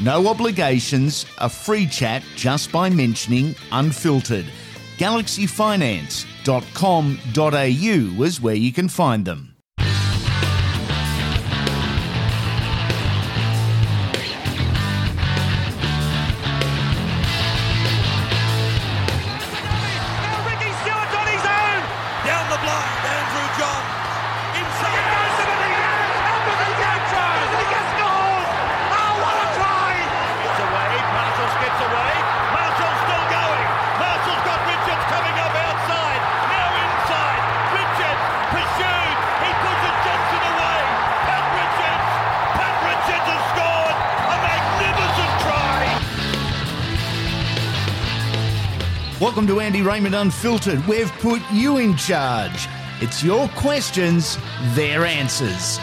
No obligations, a free chat just by mentioning Unfiltered. GalaxyFinance.com.au is where you can find them. Welcome to Andy Raymond Unfiltered. We've put you in charge. It's your questions, their answers.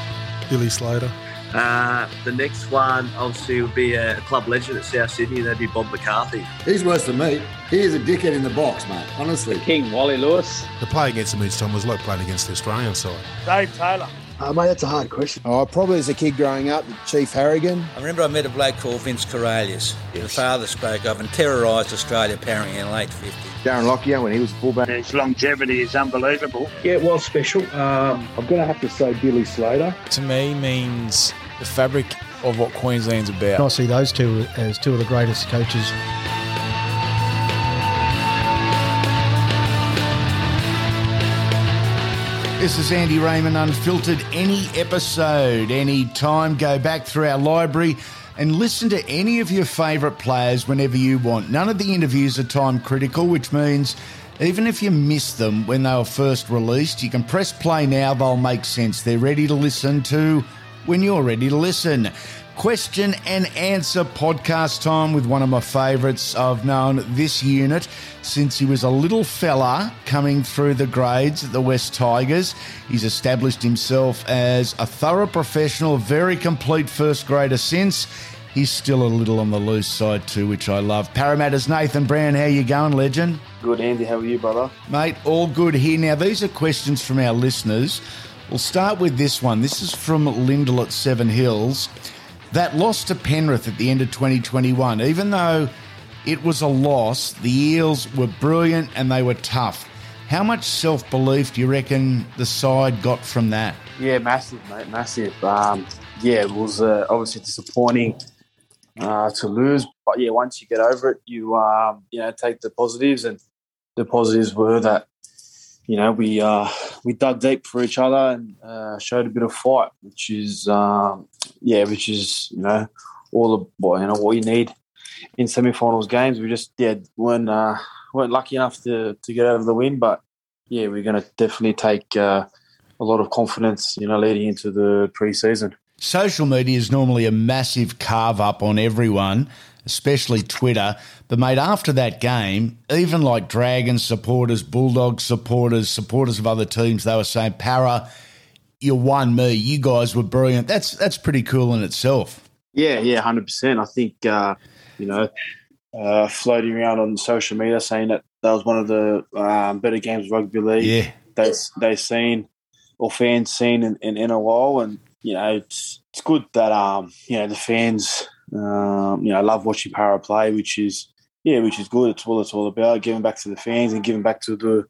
Billy Slater. Uh, the next one, obviously, would be a club legend at South Sydney. That'd be Bob McCarthy. He's worse than me. He is a dickhead in the box, mate. Honestly. King Wally Lewis. The play against him each time was like playing against the Australian side. Dave Taylor. Uh, mate, that's a hard question. Oh, probably as a kid growing up, Chief Harrigan. I remember I met a bloke called Vince Karalius. The father spoke of and terrorised Australia apparently in the late 50s. Darren Lockyer when he was fullback. His longevity is unbelievable. Yeah, it was special. Um, I'm going to have to say Billy Slater. to me means the fabric of what Queensland's about. I see those two as two of the greatest coaches. This is Andy Raymond Unfiltered. Any episode, any time, go back through our library and listen to any of your favourite players whenever you want. None of the interviews are time critical, which means even if you miss them when they were first released, you can press play now, they'll make sense. They're ready to listen to when you're ready to listen. Question and answer podcast time with one of my favourites. I've known this unit since he was a little fella coming through the grades at the West Tigers. He's established himself as a thorough professional, very complete first grader since. He's still a little on the loose side too, which I love. Parramatta's Nathan Brown, how you going, legend? Good, Andy. How are you, brother? Mate, all good here. Now, these are questions from our listeners. We'll start with this one. This is from Lyndall at Seven Hills. That loss to Penrith at the end of 2021, even though it was a loss, the Eels were brilliant and they were tough. How much self belief do you reckon the side got from that? Yeah, massive, mate. Massive. Um, yeah, it was uh, obviously disappointing uh, to lose, but yeah, once you get over it, you um, you know take the positives, and the positives were that you know we uh, we dug deep for each other and uh, showed a bit of fight, which is um, yeah, which is you know all the you know what you need in semi-finals games. We just yeah weren't uh, weren't lucky enough to to get out of the win, but yeah, we're going to definitely take uh, a lot of confidence, you know, leading into the pre-season. Social media is normally a massive carve up on everyone, especially Twitter. But, mate, after that game, even like Dragons supporters, Bulldogs supporters, supporters of other teams, they were saying, Para, you won me. You guys were brilliant. That's that's pretty cool in itself. Yeah, yeah, hundred percent. I think uh, you know, uh, floating around on social media saying that that was one of the um, better games of rugby league Yeah. they they seen or fans seen in, in, in a while, and you know, it's it's good that um you know the fans um you know I love watching Para play, which is yeah, which is good. It's all it's all about giving back to the fans and giving back to the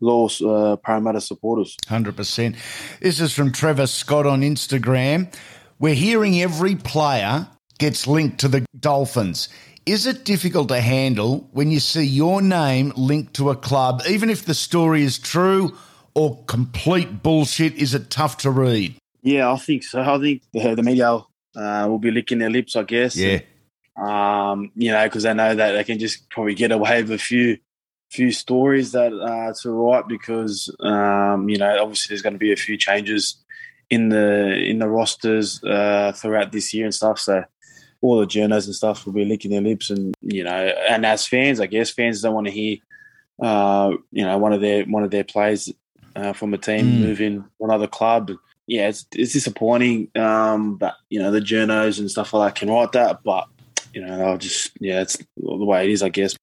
loyal uh, Parramatta supporters. 100%. This is from Trevor Scott on Instagram. We're hearing every player gets linked to the Dolphins. Is it difficult to handle when you see your name linked to a club, even if the story is true or complete bullshit? Is it tough to read? Yeah, I think so. I think the, the media uh, will be licking their lips, I guess. Yeah. Um, you know, because they know that they can just probably get away with a few few stories that uh, to write because um, you know obviously there's going to be a few changes in the in the rosters uh, throughout this year and stuff. So all the journalists and stuff will be licking their lips, and you know, and as fans, I guess fans don't want to hear uh, you know one of their one of their players uh, from a team Mm. move in to another club. Yeah, it's it's disappointing um, that you know the journos and stuff like that can write that, but you know, I'll just yeah, it's the way it is, I guess.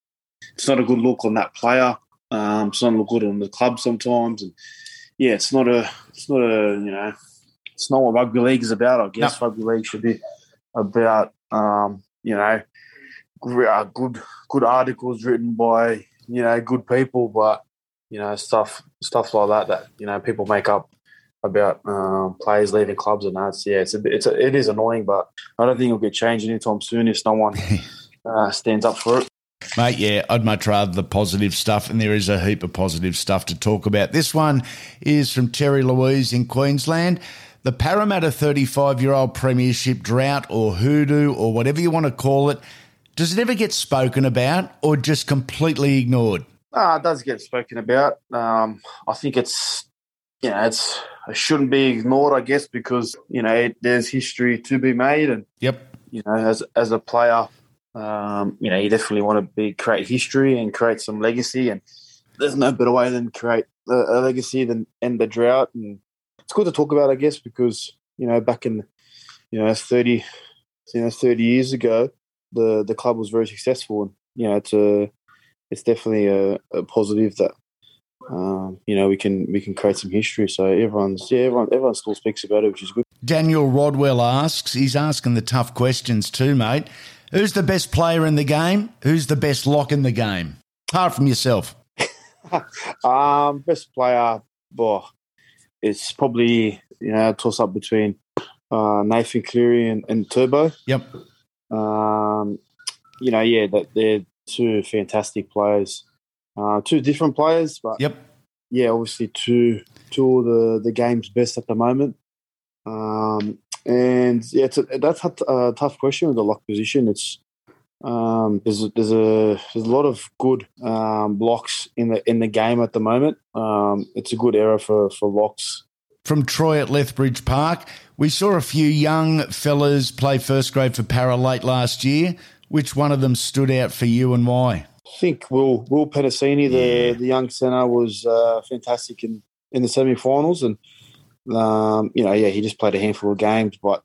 It's not a good look on that player. Um, it's not a good on the club sometimes, and yeah, it's not a, it's not a, you know, it's not what rugby league is about. I guess rugby league should be about, um, you know, uh, good, good articles written by you know good people, but you know stuff, stuff like that that you know people make up about um, players leaving clubs and that's yeah, it's a it's a, it is annoying, but I don't think it'll get changed anytime soon if no one uh, stands up for it. Mate, yeah, I'd much rather the positive stuff, and there is a heap of positive stuff to talk about. This one is from Terry Louise in Queensland. The Parramatta 35 year old premiership drought or hoodoo or whatever you want to call it, does it ever get spoken about or just completely ignored? Uh, it does get spoken about. Um, I think it's, you know, it's it shouldn't be ignored, I guess, because you know it, there's history to be made, and Yep. you know, as as a player, um, you know, you definitely want to be create history and create some legacy, and there's no better way than create a, a legacy than end the drought, and it's good to talk about, I guess, because you know, back in you know thirty, you know, thirty years ago, the the club was very successful, and you know, it's a it's definitely a, a positive that um, you know we can we can create some history. So everyone's yeah everyone everyone still speaks about it, which is good. Daniel Rodwell asks, he's asking the tough questions too, mate. Who's the best player in the game? Who's the best lock in the game? Apart from yourself. um, best player, boy, it's probably you know a toss up between uh, Nathan Cleary and, and Turbo. Yep. Um, you know, yeah, that they're two fantastic players, uh, two different players, but Yep. yeah, obviously two two of the the game's best at the moment. Um, and yeah, it's a, that's a, a tough question with the lock position. It's um, there's a, there's a there's a lot of good um, blocks in the in the game at the moment. Um, it's a good era for for locks. From Troy at Lethbridge Park, we saw a few young fellas play first grade for Para late last year. Which one of them stood out for you and why? I think Will Will Penisini, the the young centre, was uh, fantastic in, in the semi-finals, and um, you know, yeah, he just played a handful of games, but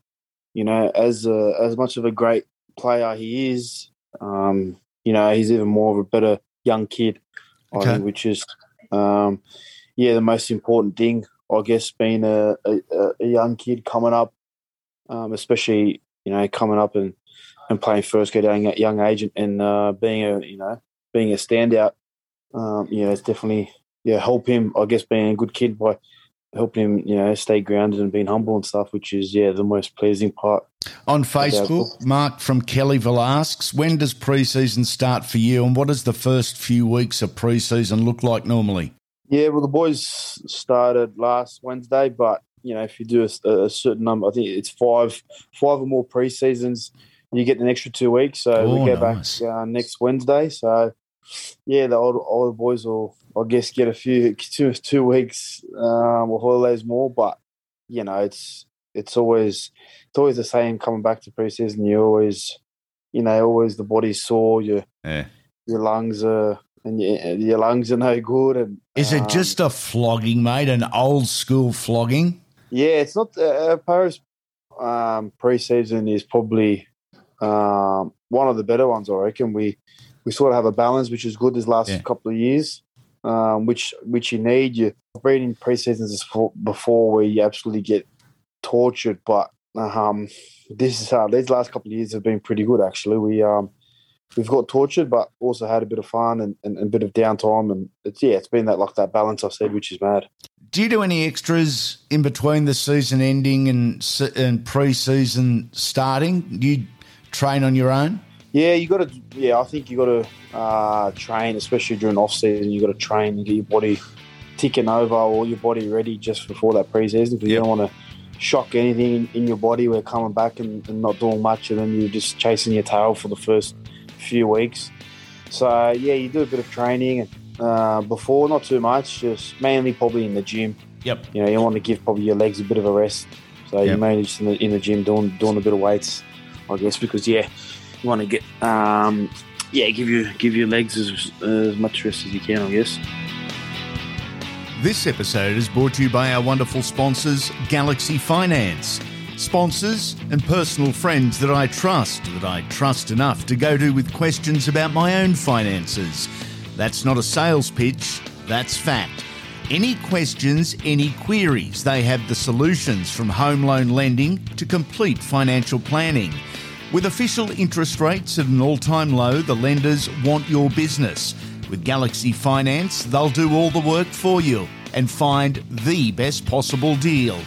you know, as a, as much of a great player he is, um, you know, he's even more of a better young kid, Okay. think, which is, um, yeah, the most important thing, I guess, being a, a, a young kid coming up, um, especially you know, coming up and, and playing first grade at a young age and, and uh, being a you know being a standout, um, you know, it's definitely yeah help him. I guess being a good kid by helping him, you know, stay grounded and being humble and stuff, which is yeah the most pleasing part. On Facebook, Mark from Kellyville asks, when does preseason start for you and what does the first few weeks of preseason look like normally? Yeah, well, the boys started last Wednesday, but you know, if you do a, a certain number, I think it's five, five or more pre-seasons, you get an extra two weeks. So Oh, we go nice. back uh, next Wednesday. So yeah, the old older boys will, I guess, get a few two two weeks um, or holidays more. But you know, it's it's always it's always the same coming back to pre-season. You always, you know, always the body's sore. Your Yeah. your lungs are and your, your lungs are no good. And Is it um, just a flogging, mate? An old school flogging? Yeah, it's not. Uh, Paris um, preseason is probably um, one of the better ones. I reckon we we sort of have a balance, which is good. This last Yeah. couple of years, um, which which you need. You breeding preseasons is for, before where you absolutely get tortured, but um, this is uh, these last couple of years have been pretty good. Actually, we um, we've got tortured, but also had a bit of fun and, and, and a bit of downtime, and it's yeah, it's been that like that balance I said, which is mad. Do you do any extras in between the season ending and and pre-season starting? Do you train on your own? Yeah, you got to. Yeah, I think you got to uh, train, especially during off season. You got to train and get your body ticking over or your body ready just before that preseason because you don't want to shock anything in your body. We're coming back and, and, not doing much, and then you're just chasing your tail for the first few weeks. So yeah, you do a bit of training uh, before, not too much, just mainly probably in the gym. Yep. You know, you want to give probably your legs a bit of a rest. So Yep. you're mainly just in the, in the gym doing doing a bit of weights, I guess, because yeah, you want to get um, yeah, give you give your legs as, as much rest as you can, I guess. This episode is brought to you by our wonderful sponsors, Galaxy Finance. Sponsors and personal friends that I trust, that I trust enough to go to with questions about my own finances. That's not a sales pitch, that's fact. Any questions, any queries, they have the solutions from home loan lending to complete financial planning. With official interest rates at an all time low, the lenders want your business. With Galaxy Finance, they'll do all the work for you and find the best possible deal.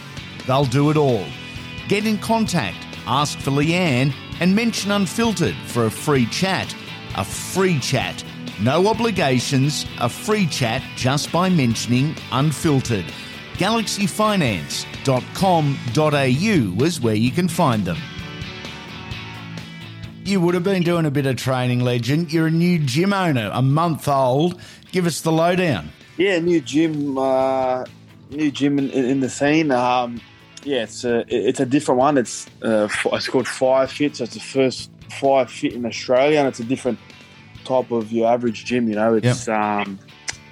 They'll do it all. Get in contact, ask for Leanne, and mention Unfiltered for a free chat. A free chat. No obligations, a free chat just by mentioning Unfiltered. GalaxyFinance.com.au is where you can find them. You would have been doing a bit of training, legend. You're a new gym owner, a month old. Give us the lowdown. Yeah, new gym, uh, new gym in, in, the scene. Um, yeah, it's a it's a different one. It's uh, it's called Five Fit. So it's the first Five Fit in Australia, and it's a different type of your average gym. You know, it's um,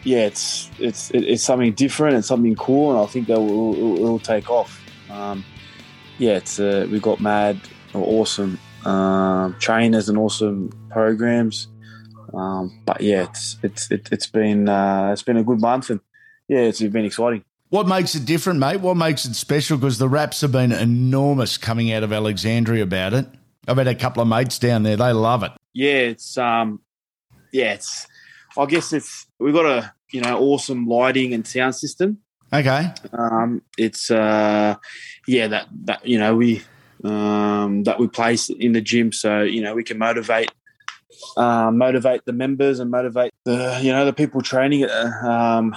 yeah, it's it's it's something different and something cool, and I think that will it'll, it'll take off. Um, yeah, it's uh, we got mad, awesome um, trainers and awesome programs. Um, but yeah, it's it's it, it's been uh, it's been a good month, and yeah, it's been exciting. What makes it different, mate? What makes it special? Because the raps have been enormous coming out of Alexandria about it. I've had a couple of mates down there; they love it. Yeah, it's um, yeah, it's. I guess it's we've got a you know awesome lighting and sound system. Okay, Um, it's uh, yeah that that you know we um, that we place in the gym, so you know we can motivate uh, motivate the members and motivate the you know the people training it. uh, Um,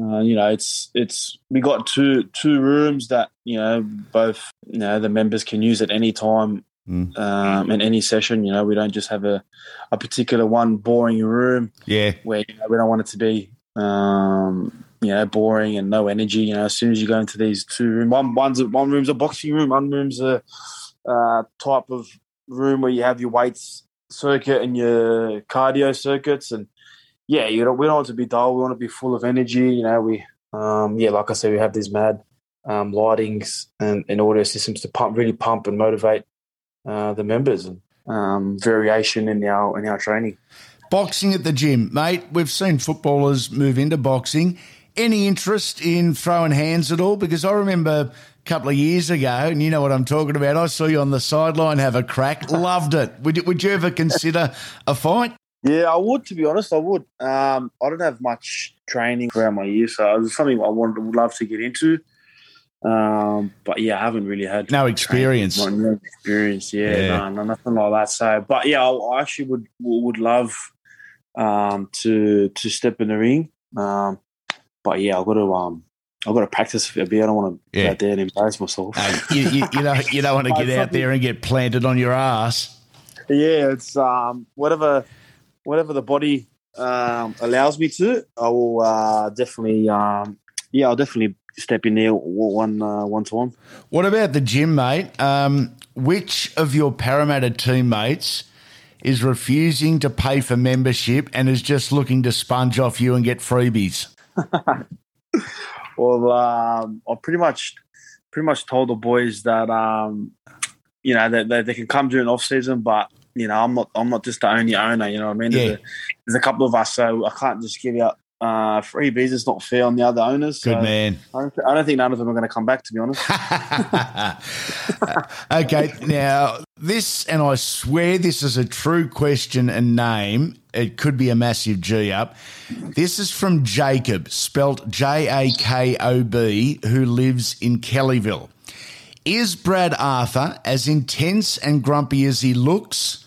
uh, you know, it's it's we got two two rooms that you know both you know the members can use at any time Mm. um, in any session. You know, we don't just have a a particular one boring room yeah, where you know, we don't want it to be um, you know boring and no energy. You know, as soon as you go into these two room, one one's a, one room's a boxing room, one room's a uh, type of room where you have your weights circuit and your cardio circuits, and yeah, you don't we don't want to be dull. We want to be full of energy. You know, we um, yeah, like I said, we have these mad um, lightings and, and audio systems to pump really pump and motivate uh, the members and um, variation in our in our training. boxing at the gym, mate. We've seen footballers move into boxing. Any interest in throwing hands at all? Because I remember a couple of years ago, and you know what I'm talking about. I saw you on the sideline have a crack. Loved it. Would you, would you ever consider a fight? Yeah, I would. To be honest, I would. Um, I don't have much training throughout my year, so it's something I wanted, would love to get into. Um, but yeah, I haven't really had No experience. training, no experience. Yeah, Yeah. No, no, nothing like that. So, but yeah, I, I actually would would love um, to to step in the ring. Um, but yeah, I've got to um, I've got to practice a bit. I don't want to Yeah. go out there and embarrass myself. you, you, you don't you don't want to get out there and get planted on your ass. yeah, it's um, whatever whatever the body um, allows me to. I will uh, definitely um, yeah, I'll definitely step in there one uh, one time. What about the gym, mate? Um, which of your Parramatta teammates is refusing to pay for membership and is just looking to sponge off you and get freebies? Well, um, I pretty much pretty much told the boys that um, you know that, that they can come during off season, but you know I'm not I'm not just the only owner. You know what I mean? There's, a, there's a couple of us, so I can't just give out uh, freebies. It's not fair on the other owners. Good so man. I don't, I don't think none of them are going to come back. To be honest. okay, now this, and I swear this is a true question and name. It could be a massive G up. This is from Jacob, spelt J A K O B, who lives in Kellyville. Is Brad Arthur as intense and grumpy as he looks?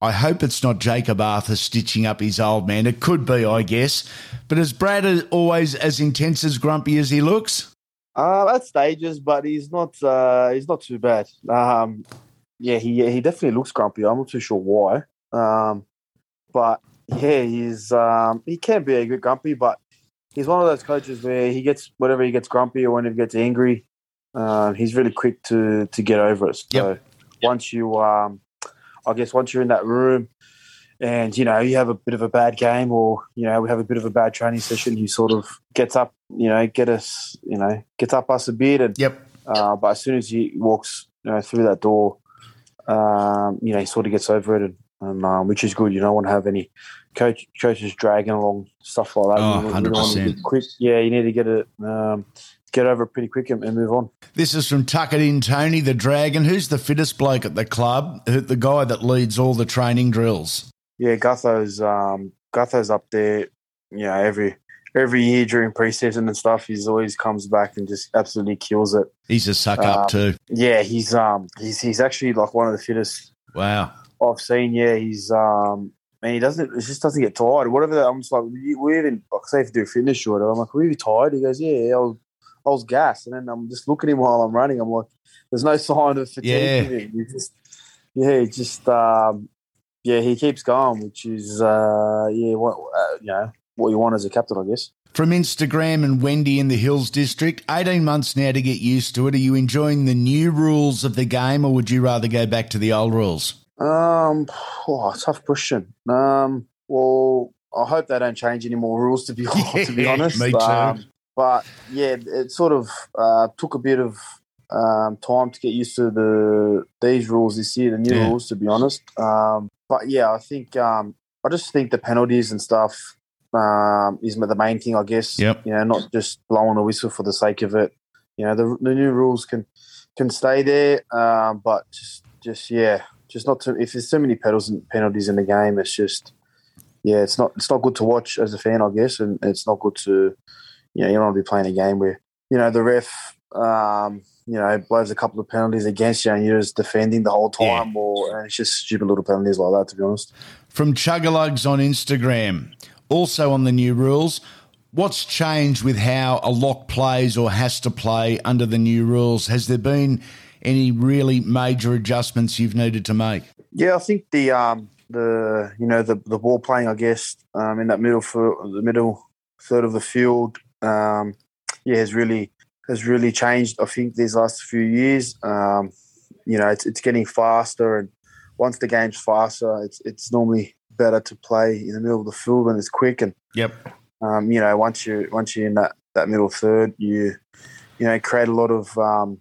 I hope it's not Jacob Arthur stitching up his old man. It could be, I guess. But is Brad always as intense as grumpy as he looks? Uh, at stages, but he's not. Uh, he's not too bad. Um, yeah, he he definitely looks grumpy. I'm not too sure why. Um, but yeah, he's um, he can be a good grumpy, but he's one of those coaches where he gets whatever he gets grumpy or whenever he gets angry, um, he's really quick to to get over it. So Yep. once you, um, I guess, once you're in that room. And you know you have a bit of a bad game, or you know we have a bit of a bad training session. He sort of gets up, you know, get us, you know, gets up us a bit, and Yep. uh, but as soon as he walks you know, through that door, um, you know, he sort of gets over it, and, and um, which is good. You don't want to have any coach coaches dragging along stuff like that. Oh, You- you don't want to 100%. quick. Yeah, you need to get it, um, get over it pretty quick and, and move on. This is from Tuck It In Tony the Dragon. Who's the fittest bloke at the club? The guy that leads all the training drills. Yeah, Gutho's um, Gutho's up there. You know, every every year during preseason and stuff, he's always comes back and just absolutely kills it. He's a suck up Um, too. Yeah, he's um, he's he's actually like one of the fittest Wow. I've seen, yeah, he's um, and he doesn't, it just doesn't get tired. Whatever. I'm just like, we, even like say if you do a fitness shoot, I'm like, were you tired? He goes, yeah, I was, I was gassed, and then I'm just looking at him while I'm running. I'm like, there's no sign of fatigue. Yeah. in him. He just, yeah, he just, um, yeah, he keeps going, which is, uh, yeah, what uh, you know, what you want as a captain, I guess. From Instagram and Wendy in the Hills District, 18 months now to get used to it. Are you enjoying the new rules of the game or would you rather go back to the old rules? Um, oh, tough question. Um, well, I hope they don't change any more rules. To be to be honest, me too. Um, but yeah, it sort of uh, took a bit of um, time to get used to the these rules this year, the new Yeah. rules. To be honest, um, but yeah, I think um, I just think the penalties and stuff um, is the main thing. I guess. Yep. You know, not just blowing a whistle for the sake of it. You know, the, the new rules can can stay there, um, but just just yeah, just not to. If there's so many pedals and penalties in the game, it's just yeah, it's not it's not good to watch as a fan, I guess, and it's not good to you know you don't want to be playing a game where you know the ref um, you know blows a couple of penalties against you and you're just defending the whole time, or and it's just stupid little penalties like that. To be honest. From Chugalugs on Instagram, also on the new rules, what's changed with how a lock plays or has to play under the new rules? Has there been any really major adjustments you've needed to make? Yeah, I think the um the you know the the ball playing, I guess, um, in that middle for the middle third of the field, um, yeah, has really has really changed. I think these last few years, um, you know, it's it's getting faster, and once the game's faster, it's it's normally better to play in the middle of the field when it's quick and Yep. um, you know, once you once you're in that, that middle third, you you know create a lot of um,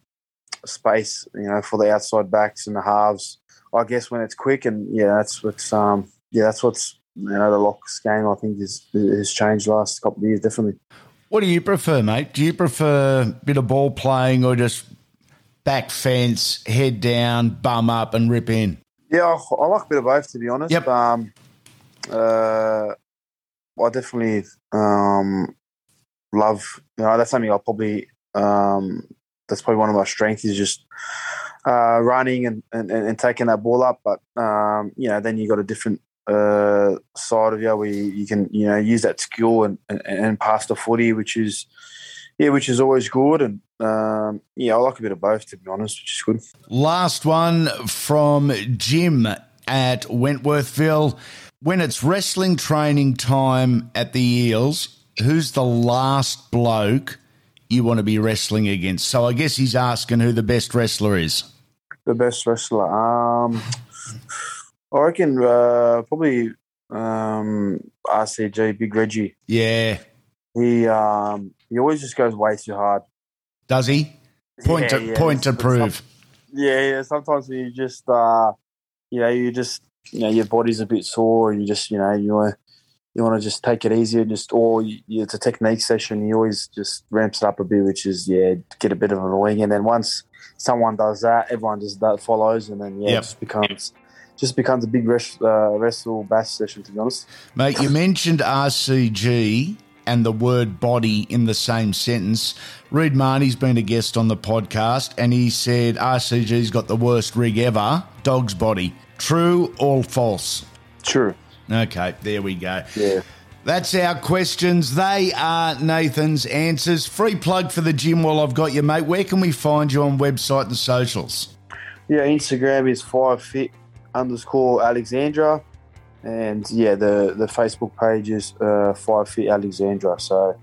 space, you know, for the outside backs and the halves. I guess when it's quick, and yeah, that's what's um, yeah, that's what's you know the locks game. I think is has changed last couple of years definitely. What do you prefer, mate? Do you prefer a bit of ball playing or just back fence, head down, bum up, and rip in? Yeah, I, I like a bit of both to be honest. Yep. Um, uh, I definitely um, love. You know, that's something I'll probably. Um, that's probably one of my strengths is just uh, running and, and, and taking that ball up. But um, you know, then you got a different uh, side of you where you, you can you know use that skill and, and, and pass the footy, which is yeah, which is always good. And um, yeah, I like a bit of both to be honest, which is good. Last one from Jim at Wentworthville. When it's wrestling training time at the Eels, who's the last bloke you want to be wrestling against? So I guess he's asking who the best wrestler is. The best wrestler. Um, I reckon uh, probably um, RCG, Big Reggie. Yeah. He um, he always just goes way too hard. Does he? Point Yeah, to yeah, point to prove. Yeah, yeah. Sometimes you just uh, you know you just you know your body's a bit sore and you just you know you want you want to just take it easier, just or you, it's a technique session. You always just ramps it up a bit, which is yeah, get a bit of a wing, and then once someone does that, everyone just that follows, and then yeah, Yep. it just becomes just becomes a big rest, uh, wrestle bash session. To be honest, Mate, you mentioned RCG. and the word body in the same sentence. Reed Mahoney's been a guest on the podcast and he said RCG's got the worst rig ever dog's body. True or false? True. Okay, there we go. Yeah. That's our questions. They are Nathan's answers. Free plug for the gym while I've got you, mate. Where can we find you on website and socials? Yeah, Instagram is five fit underscore Alexandria, and yeah, the the Facebook page is uh, five fit Alexandria. So,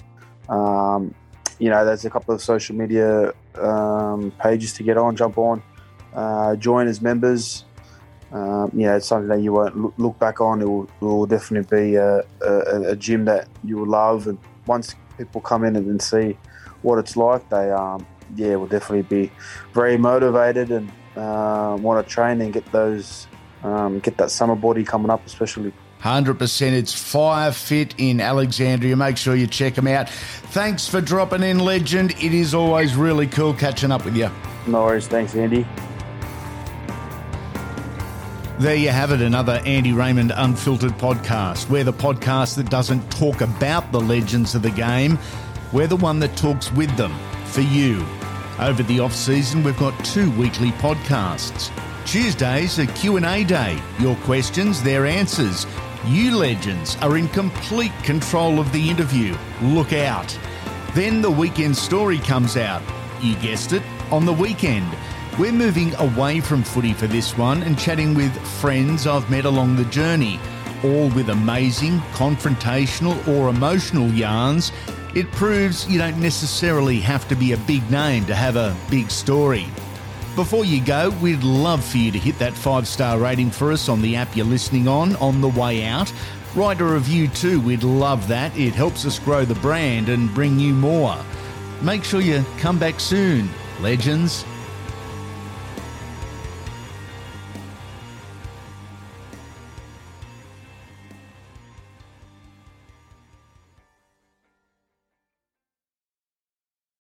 um, you know, there's a couple of social media um, pages to get on, jump on, uh, join as members. Um, you know, it's something that you won't look, back on. It will, it will definitely be a, a, a, gym that you will love. And once people come in and, and see what it's like, they, um, yeah, will definitely be very motivated and uh, want to train and get those, um, get that summer body coming up, especially. 100%. It's Five Fit in Alexandria. Make sure you check them out. Thanks for dropping in, legend. It is always really cool catching up with you. No worries. Thanks, Andy. There you have it, another Andy Raymond Unfiltered podcast. We're the podcast that doesn't talk about the legends of the game. We're the one that talks with them for you. Over the off season, we've got two weekly podcasts. Tuesdays a Q&A day. Your questions, their answers. You legends are in complete control of the interview. Look out. Then the weekend story comes out. You guessed it, on the weekend. We're moving away from footy for this one and chatting with friends I've met along the journey, all with amazing, confrontational, or emotional yarns. It proves you don't necessarily have to be a big name to have a big story. Before you go, we'd love for you to hit that five star rating for us on the app you're listening on on the way out. Write a review too, we'd love that. It helps us grow the brand and bring you more. Make sure you come back soon, legends.